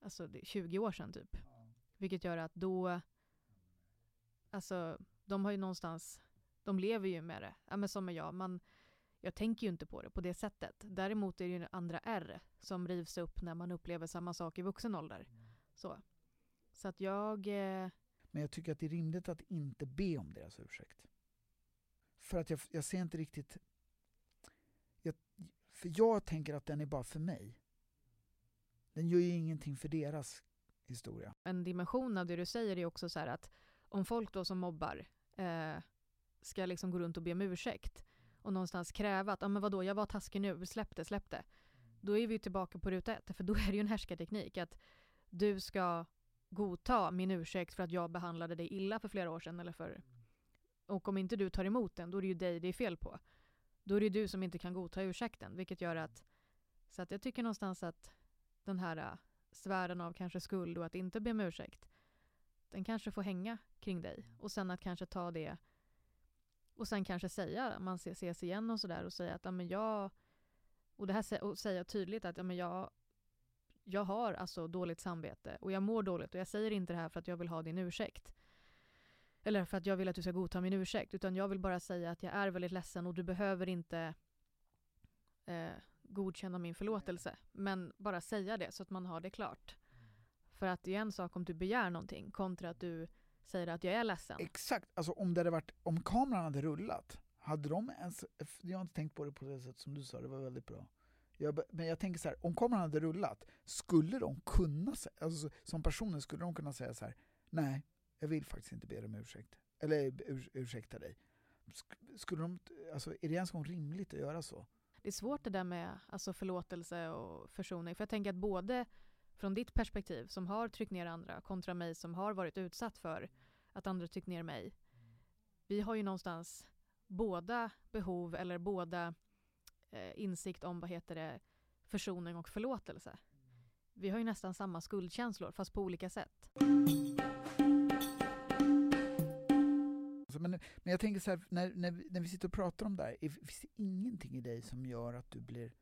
alltså, det är 20 år sedan typ. Vilket gör att då, alltså de har ju någonstans, de lever ju med det. Ja, men som är jag, man, jag tänker ju inte på det på det sättet. Däremot är det ju andra R som rivs upp när man upplever samma sak i vuxen ålder. Så, så att jag, eh, Men jag tycker att det är rimligt att inte be om deras ursäkt. För att jag, jag ser inte riktigt... Jag, för jag tänker att den är bara för mig. Den gör ju ingenting för deras historia. en dimension av det du säger är också så här att om folk då som mobbar eh, ska liksom gå runt och be om ursäkt och någonstans kräva att, ja ah, men vadå, jag var taskig nu, släpp det, släpp det. Då är vi tillbaka på ruta ett, för då är det ju en härskarteknik att du ska godta min ursäkt för att jag behandlade dig illa för flera år sedan eller för och om inte du tar emot den, då är det ju dig det är fel på. Då är det ju du som inte kan godta ursäkten, vilket gör att så att jag tycker någonstans att den här svären sfären av kanske skuld och att inte be om ursäkt, den kanske får hänga kring dig. Och sen att kanske ta det och sen kanske säga, man ses igen och sådär och säga att ja, men jag och det här och säga tydligt att ja, men jag, jag har alltså dåligt samvete och jag mår dåligt och jag säger inte det här för att jag vill ha din ursäkt. Eller för att jag vill att du ska godta min ursäkt utan jag vill bara säga att jag är väldigt ledsen och du behöver inte eh, godkänna min förlåtelse. Men bara säga det så att man har det klart. För att det är en sak om du begär någonting kontra att du säger att jag är ledsen. Exakt, alltså om det hade varit, om kameran hade rullat, hade de ens, jag har inte tänkt på det på det sätt som du sa, det var väldigt bra. Jag, men jag tänker så här, om kameran hade rullat, skulle de kunna, alltså som personer skulle de kunna säga så här, nej, jag vill faktiskt inte be om ursäkt. Eller ur, ursäkta dig. Skulle de, alltså, är det ens rimligt att göra så? Det är svårt det där med alltså förlåtelse och försoning. För jag tänker att både från ditt perspektiv som har tryckt ner andra kontra mig som har varit utsatt för att andra tryckt ner mig. Vi har ju någonstans båda behov eller båda eh, insikt om vad heter det försoning och förlåtelse. Vi har ju nästan samma skuldkänslor fast på olika sätt. Alltså, men, men jag tänker så här, när, när, vi, när vi sitter och pratar om det här, finns det ingenting i dig som gör att du blir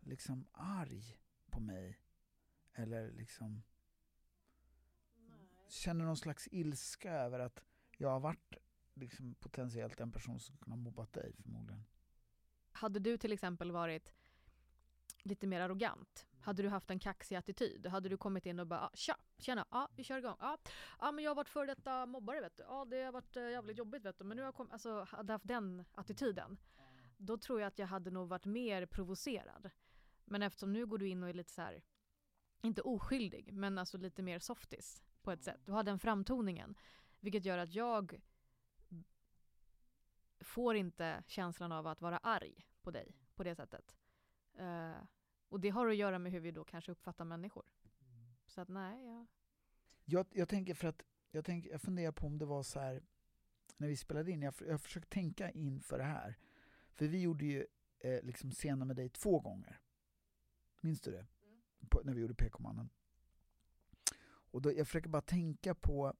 liksom arg på mig? Eller liksom Nej. känner någon slags ilska över att jag har varit liksom potentiellt en person som skulle kunna mobbat dig förmodligen? Hade du till exempel varit lite mer arrogant. Hade du haft en kaxig attityd, hade du kommit in och bara ah, tja, tjena, ja vi kör igång. Ja, ah, men jag har varit för detta mobbare vet du. Ja det har varit eh, jävligt jobbigt vet du. Men nu har jag kommit, alltså hade haft den attityden. Då tror jag att jag hade nog varit mer provocerad. Men eftersom nu går du in och är lite så här, inte oskyldig, men alltså lite mer softis på ett sätt. Du har den framtoningen. Vilket gör att jag får inte känslan av att vara arg på dig på det sättet. Uh, och det har att göra med hur vi då kanske uppfattar människor. Så att nej, jag... Jag, jag tänker för att, jag, tänker, jag funderar på om det var så här när vi spelade in, jag, jag har försökt tänka inför det här. För vi gjorde ju eh, liksom scener med dig två gånger. Minns du det? På, när vi gjorde PK-mannen. Och då, jag försöker bara tänka på,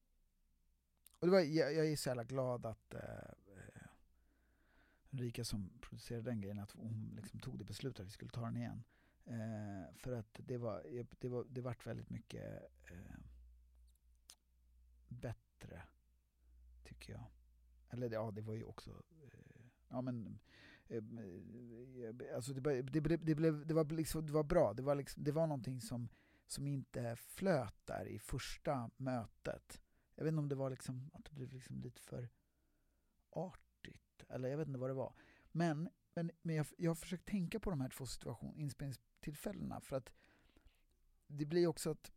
och det var, jag, jag är så jävla glad att eh, eh Ulrika som producerade den grejen, att hon liksom tog det beslutet att vi skulle ta den igen. Eh, för att det var, det var det vart väldigt mycket eh, bättre, tycker jag. Eller ja, det var ju också... Eh, ja men... Eh, alltså det, det, det, blev, det, var liksom, det var bra. Det var, liksom, det var någonting som, som inte flöt där i första mötet. Jag vet inte om det var liksom att det blev liksom lite för artigt, eller jag vet inte vad det var. Men, men, men jag, jag har försökt tänka på de här två situation, inspelningstillfällena för att det blir också att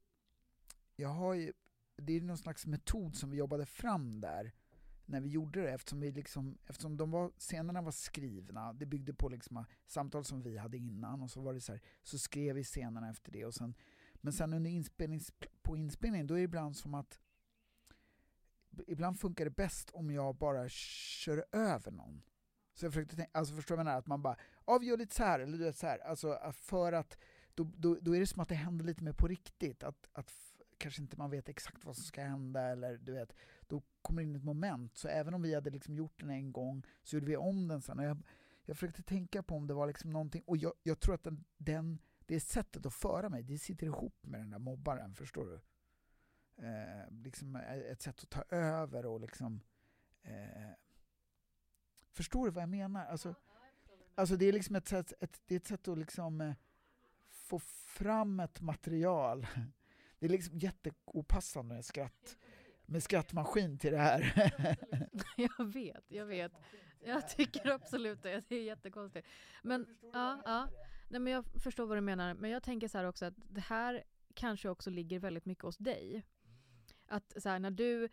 jag har ju, det är någon slags metod som vi jobbade fram där när vi gjorde det eftersom, vi liksom, eftersom de var, scenerna var skrivna, det byggde på liksom samtal som vi hade innan och så var det så här, så skrev vi scenerna efter det och sen, men sen under inspelnings, på inspelningen då är det ibland som att ibland funkar det bäst om jag bara kör över någon. Så jag försökte tänka, alltså förstår du vad jag menar? Att man bara, ja vi gör lite så här, eller du vet så här. Alltså för att, då, då, då är det som att det händer lite mer på riktigt. Att, att kanske inte man vet exakt vad som ska hända eller du vet, då kommer det in ett moment. Så även om vi hade liksom gjort den en gång så gjorde vi om den sen. Och jag, jag försökte tänka på om det var liksom någonting, och jag, jag tror att den, den, det sättet att föra mig, det sitter ihop med den där mobbaren, förstår du? eh, liksom ett sätt att ta över och liksom eh, Förstår du vad jag menar? Alltså, alltså det är liksom ett sätt, ett, det är ett sätt att liksom eh, få fram ett material. Det är liksom jätteopassande med skratt med skrattmaskin till det här. jag vet, jag vet. Jag tycker absolut det. Det är jättekonstigt. Men, ja, ja. Nej, men jag förstår vad du menar. Men jag tänker så här också att det här kanske också ligger väldigt mycket hos dig. Att så här, när du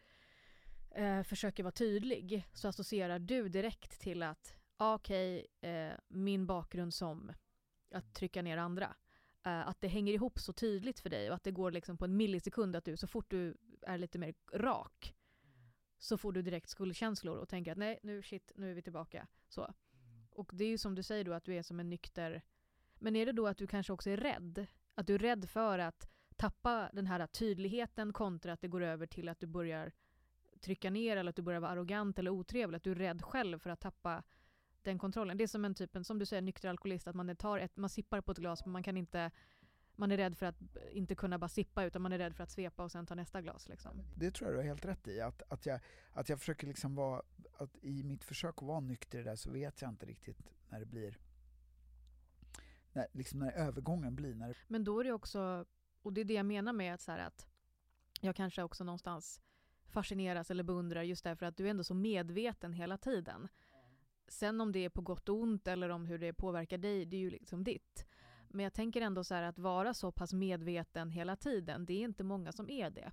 eh, försöker vara tydlig så associerar du direkt till att ah, okej, eh, min bakgrund som att trycka ner andra. Eh, att det hänger ihop så tydligt för dig och att det går liksom på en millisekund att du så fort du är lite mer rak så får du direkt skuldkänslor och tänker att nej, nu shit, nu är vi tillbaka. Så. Och det är ju som du säger då att du är som en nykter... Men är det då att du kanske också är rädd? Att du är rädd för att tappa den här tydligheten kontra att det går över till att du börjar trycka ner eller att du börjar vara arrogant eller otrevlig. Att du är rädd själv för att tappa den kontrollen. Det är som en typ, som du säger, nykter alkoholist, att man, tar ett, man sippar på ett glas men man kan inte man är rädd för att inte kunna bara sippa utan man är rädd för att svepa och sen ta nästa glas. Liksom. Det tror jag du har helt rätt i. Att, att, jag, att jag försöker liksom vara, att i mitt försök att vara nykter i det där så vet jag inte riktigt när det blir, när, liksom när övergången blir. När det... Men då är det också, och det är det jag menar med att, så att jag kanske också någonstans fascineras eller beundrar just därför att du är ändå så medveten hela tiden. Sen om det är på gott och ont eller om hur det påverkar dig, det är ju liksom ditt. Men jag tänker ändå så här att vara så pass medveten hela tiden, det är inte många som är det.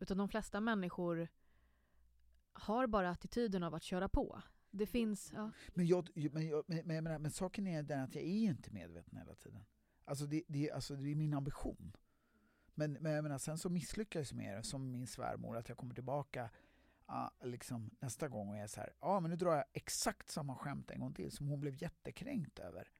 Utan de flesta människor har bara attityden av att köra på. Det finns... Ja. Men, jag, men, jag, men, men, men, men saken är den att jag är inte medveten hela tiden. Alltså det, det, alltså det är min ambition. Men, men jag menar, sen så misslyckades jag med det, som min svärmor, att jag kommer tillbaka uh, liksom, nästa gång och är så här, ja men nu drar jag exakt samma skämt en gång till som hon blev jättekränkt över.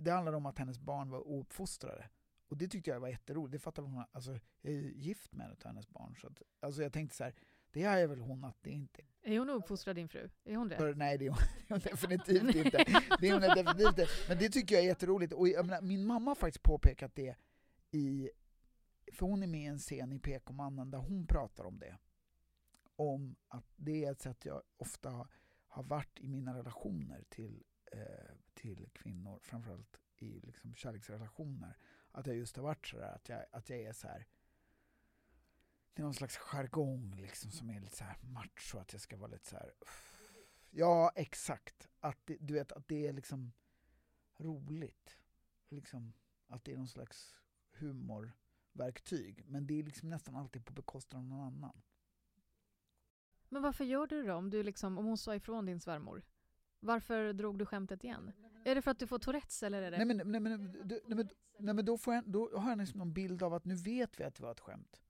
Det handlade om att hennes barn var ouppfostrade. Och det tyckte jag var jätteroligt. Det fattade hon. Alltså, jag är ju gift med ett av hennes barn. Så att, alltså jag tänkte så här, det är väl hon att det inte... Är hon ouppfostrad din fru? Är hon det? För, nej, det är hon, det är hon definitivt inte. Det är hon definitivt inte. Men det tycker jag är jätteroligt. Och jag menar, min mamma har faktiskt påpekat det i... För hon är med i en scen i PK-mannen där hon pratar om det. Om att det är ett sätt jag ofta har, har varit i mina relationer till till kvinnor, framförallt i liksom kärleksrelationer. Att jag just har varit sådär, att jag, att jag är så här. Det är någon slags jargong liksom som är lite så här macho, att jag ska vara lite så här. Ja, exakt. Att det, du vet, att det är liksom roligt. Liksom, att det är någon slags humorverktyg. Men det är liksom nästan alltid på bekostnad av någon annan. Men varför gör du det då? Om, du liksom, om hon sa ifrån din svärmor? Varför drog du skämtet igen? Är det för att du får Tourettes eller är det? Nej men, nej, men, du, nej, men, nej, men då, får jag, då har jag liksom någon bild av att nu vet vi att det var ett skämt.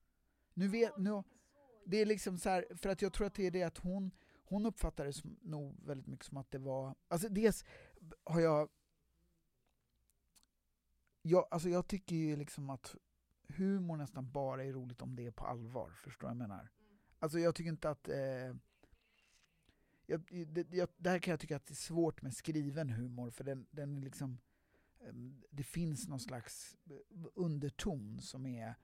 Nu vet, nu, det är liksom så här, för att jag tror att det är det att hon, hon uppfattar det som, nog väldigt mycket som att det var, alltså dels har jag, jag, alltså jag tycker ju liksom att humor nästan bara är roligt om det är på allvar, förstår jag menar? Alltså jag tycker inte att eh, jag, det, jag, där kan jag tycka att det är svårt med skriven humor, för den, den är liksom, ehm, det finns någon slags underton som är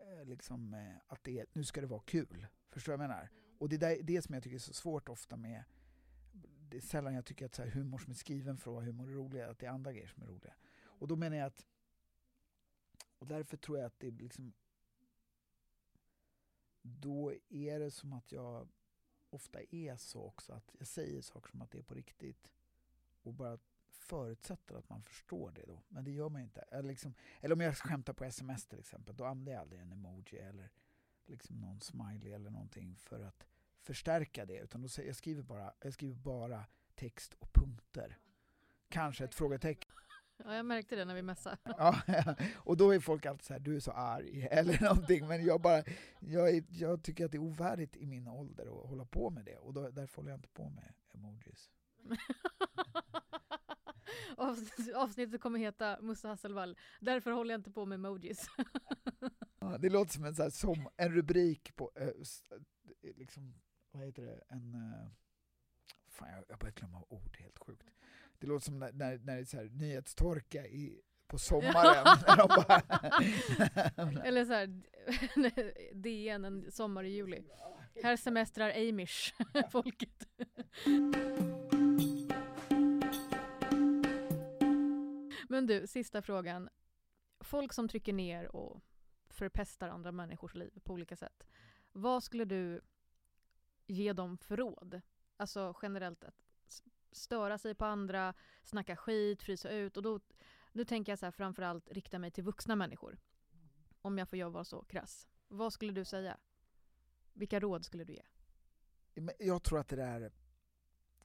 eh, liksom eh, att det är, nu ska det vara kul. Förstår du vad jag menar? Och det är det som jag tycker är så svårt ofta med det är sällan jag tycker att så här, humor som är skriven för att vara humor är rolig, att det är andra grejer som är roliga. Och då menar jag att och därför tror jag att det är liksom då är det som att jag ofta är så också att jag säger saker som att det är på riktigt och bara förutsätter att man förstår det då. Men det gör man ju inte. Eller, liksom, eller om jag skämtar på sms till exempel, då använder jag aldrig en emoji eller liksom någon smiley eller någonting för att förstärka det. Utan då, jag, skriver bara, jag skriver bara text och punkter. Kanske ett frågetecken. Ja, jag märkte det när vi mässade. ja, och då är folk alltid så här, du är så arg, eller någonting. Men jag, bara, jag, jag tycker att det är ovärdigt i min ålder att hålla på med det. Och då, därför håller jag inte på med emojis. Avsnittet kommer heta Musse Hasselvall. Därför håller jag inte på med emojis. ja, det låter som en, så här, som en rubrik på, eh, liksom, vad heter det, en... Eh, fan, jag, jag börjar glömma ord, helt sjukt. Det låter som när, när, när det är så här, nyhetstorka i, på sommaren. bara Eller så här, DN en sommar i juli. Här semestrar Amish, folket. Men du, sista frågan. Folk som trycker ner och förpestar andra människors liv på olika sätt. Vad skulle du ge dem för råd? Alltså generellt störa sig på andra, snacka skit, frysa ut. Och då, nu tänker jag så här, framförallt rikta mig till vuxna människor. Om jag får vara så krass. Vad skulle du säga? Vilka råd skulle du ge? jag tror att det där,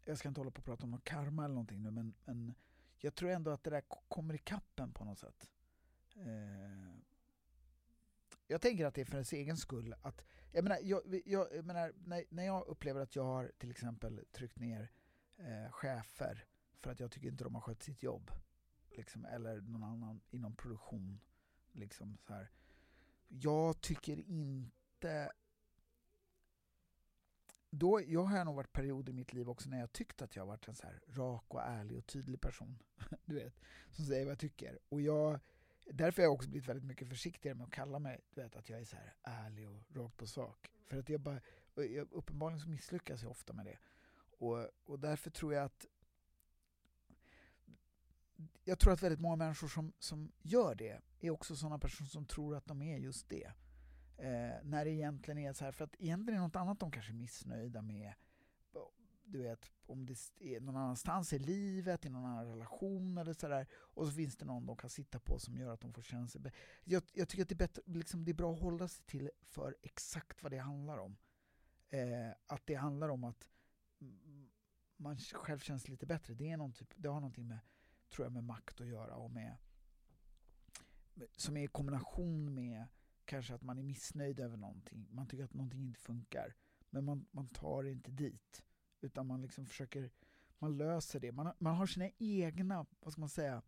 jag ska inte hålla på och prata om någon karma eller någonting nu, men, men jag tror ändå att det där kommer i kappen på något sätt. Eh, jag tänker att det är för ens egen skull. Att, jag menar, jag, jag, jag menar, när, när jag upplever att jag har till exempel tryckt ner eh, chefer för att jag tycker inte de har skött sitt jobb, liksom, eller någon annan inom produktion. Liksom, så här. Jag tycker inte då, jag har nog varit perioder i mitt liv också när jag tyckt att jag varit en så här rak och ärlig och tydlig person. Du vet, som säger vad jag tycker. Och jag, därför har jag också blivit väldigt mycket försiktigare med att kalla mig, du vet, att jag är så här ärlig och rakt på sak. För att jag bara, jag, uppenbarligen så misslyckas jag ofta med det. Och, och därför tror jag att jag tror att väldigt många människor som, som gör det är också sådana personer som tror att de är just det. Eh, när det egentligen är så här, för att egentligen är det något annat de kanske är missnöjda med. Du vet, om det är någon annanstans i livet, i någon annan relation eller sådär. Och så finns det någon de kan sitta på som gör att de får känna sig bättre. Jag, jag tycker att det är, bättre, liksom, det är bra att hålla sig till för exakt vad det handlar om. Eh, att det handlar om att man själv känns lite bättre. Det, är någon typ, det har någonting med, tror jag, med makt att göra och med som är i kombination med kanske att man är missnöjd över någonting. Man tycker att någonting inte funkar. Men man, man tar det inte dit. Utan man liksom försöker, man löser det. Man, har- man har sina egna, vad ska man säga,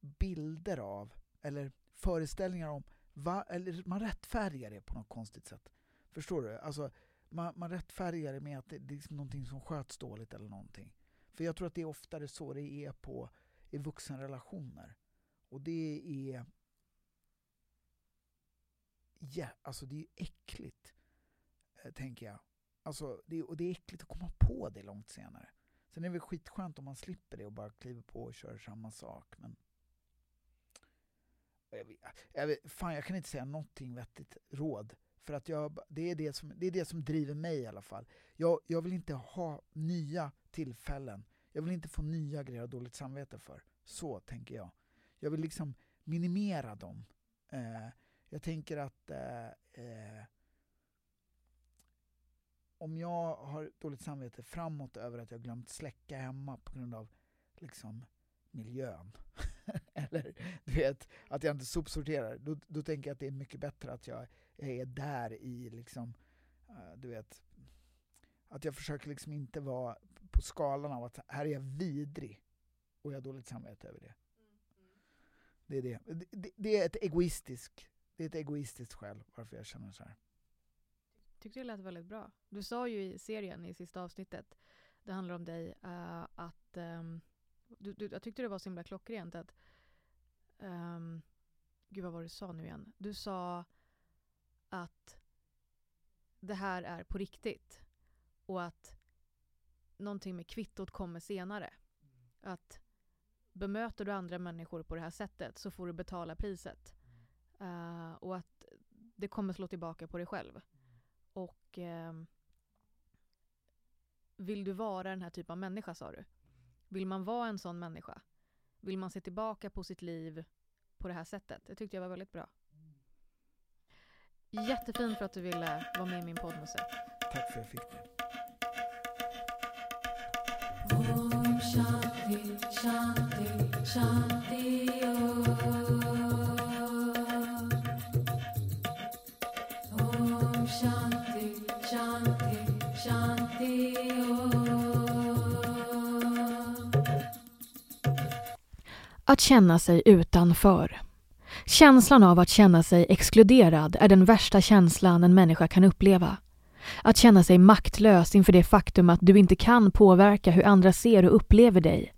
bilder av, eller föreställningar om, va, eller man rättfärdigar det på något konstigt sätt. Förstår du? Alltså, man, man rättfärdigar det med att det, det är liksom någonting som sköts dåligt eller någonting. För jag tror att det är oftare så det är på, i vuxenrelationer. Och det är ja, alltså det är äckligt, eh, tänker jag. Alltså, det och det är äckligt att komma på det långt senare. Sen är det väl skitskönt om man slipper det och bara kliver på och kör samma sak. Men jag vet, jag vet, fan, jag kan inte säga någonting vettigt råd. För att jag, det, är det, som, det är det som driver mig i alla fall. Jag, jag vill inte ha nya tillfällen. Jag vill inte få nya grejer att ha dåligt samvete för. Så tänker jag. Jag vill liksom minimera dem. Eh, jag tänker att eh, eh, om jag har dåligt samvete framåt över att jag glömt släcka hemma på grund av liksom miljön. Eller du vet, att jag inte sopsorterar. Då, då tänker jag att det är mycket bättre att jag, är där i liksom, eh, du vet, att jag försöker liksom inte vara på skalan av att här är jag vidrig och jag har dåligt samvete över det. Det är det. Det, det, det är ett egoistiskt det är ett egoistiskt skäl varför jag känner så här. tyckte det lät väldigt bra. Du sa ju i serien i sista avsnittet, det handlar om dig, uh, att um, du, du, jag tyckte det var så himla klockrent att um, Gud vad var det du sa nu igen? Du sa att det här är på riktigt och att någonting med kvittot kommer senare. Att bemöter du andra människor på det här sättet så får du betala priset. Uh, och att det kommer slå tillbaka på dig själv. Och uh, vill du vara den här typen av människa sa du? Vill man vara en sån människa? Vill man se tillbaka på sitt liv på det här sättet? Det tyckte jag var väldigt bra. Jättefint för att du ville vara med i min podd Musse. Tack för att jag fick det. Om Shanti, Shanti, Shanti, Om. Om Shanti, Shanti, Shanti, Att känna sig utanför. Känslan av att känna sig exkluderad är den värsta känslan en människa kan uppleva. Att känna sig maktlös inför det faktum att du inte kan påverka hur andra ser och upplever dig.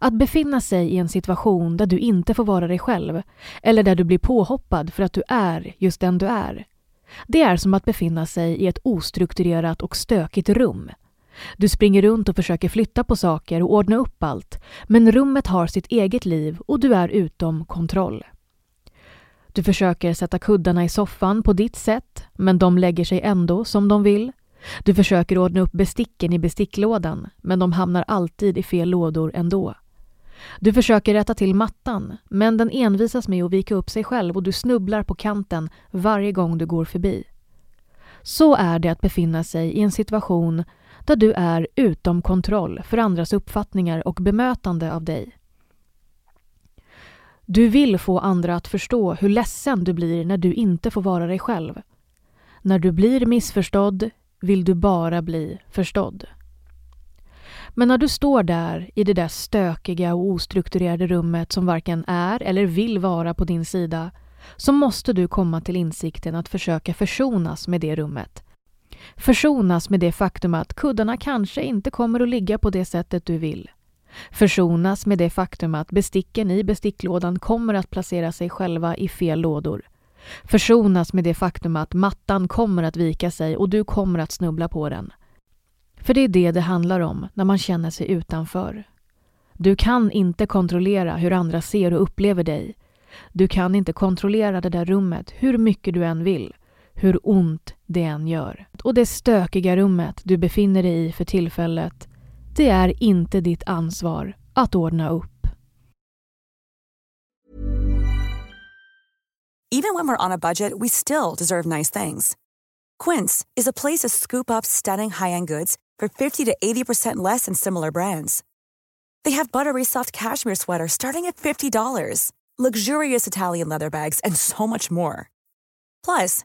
Att befinna sig i en situation där du inte får vara dig själv eller där du blir påhoppad för att du är just den du är. Det är som att befinna sig i ett ostrukturerat och stökigt rum. Du springer runt och försöker flytta på saker och ordna upp allt, men rummet har sitt eget liv och du är utom kontroll. Du försöker sätta kuddarna i soffan på ditt sätt, men de lägger sig ändå som de vill. Du försöker ordna upp besticken i besticklådan, men de hamnar alltid i fel lådor ändå. Du försöker rätta till mattan, men den envisas med att vika upp sig själv och du snubblar på kanten varje gång du går förbi. Så är det att befinna sig i en situation där du är utom kontroll för andras uppfattningar och bemötande av dig. Du vill få andra att förstå hur ledsen du blir när du inte får vara dig själv. När du blir missförstådd vill du bara bli förstådd. Men när du står där i det där stökiga och ostrukturerade rummet som varken är eller vill vara på din sida så måste du komma till insikten att försöka försonas med det rummet. Försonas med det faktum att kuddarna kanske inte kommer att ligga på det sättet du vill. Försonas med det faktum att besticken i besticklådan kommer att placera sig själva i fel lådor. Försonas med det faktum att mattan kommer att vika sig och du kommer att snubbla på den. För det är det det handlar om när man känner sig utanför. Du kan inte kontrollera hur andra ser och upplever dig. Du kan inte kontrollera det där rummet hur mycket du än vill, hur ont det än gör. Och det stökiga rummet du befinner dig i för tillfället, det är inte ditt ansvar att ordna upp. Even when we're on a budget, we still deserve nice things. Quince is a place to scoop up stunning high-end goods for 50 to 80% less than similar brands. They have buttery soft cashmere sweaters starting at $50, luxurious Italian leather bags, and so much more. Plus,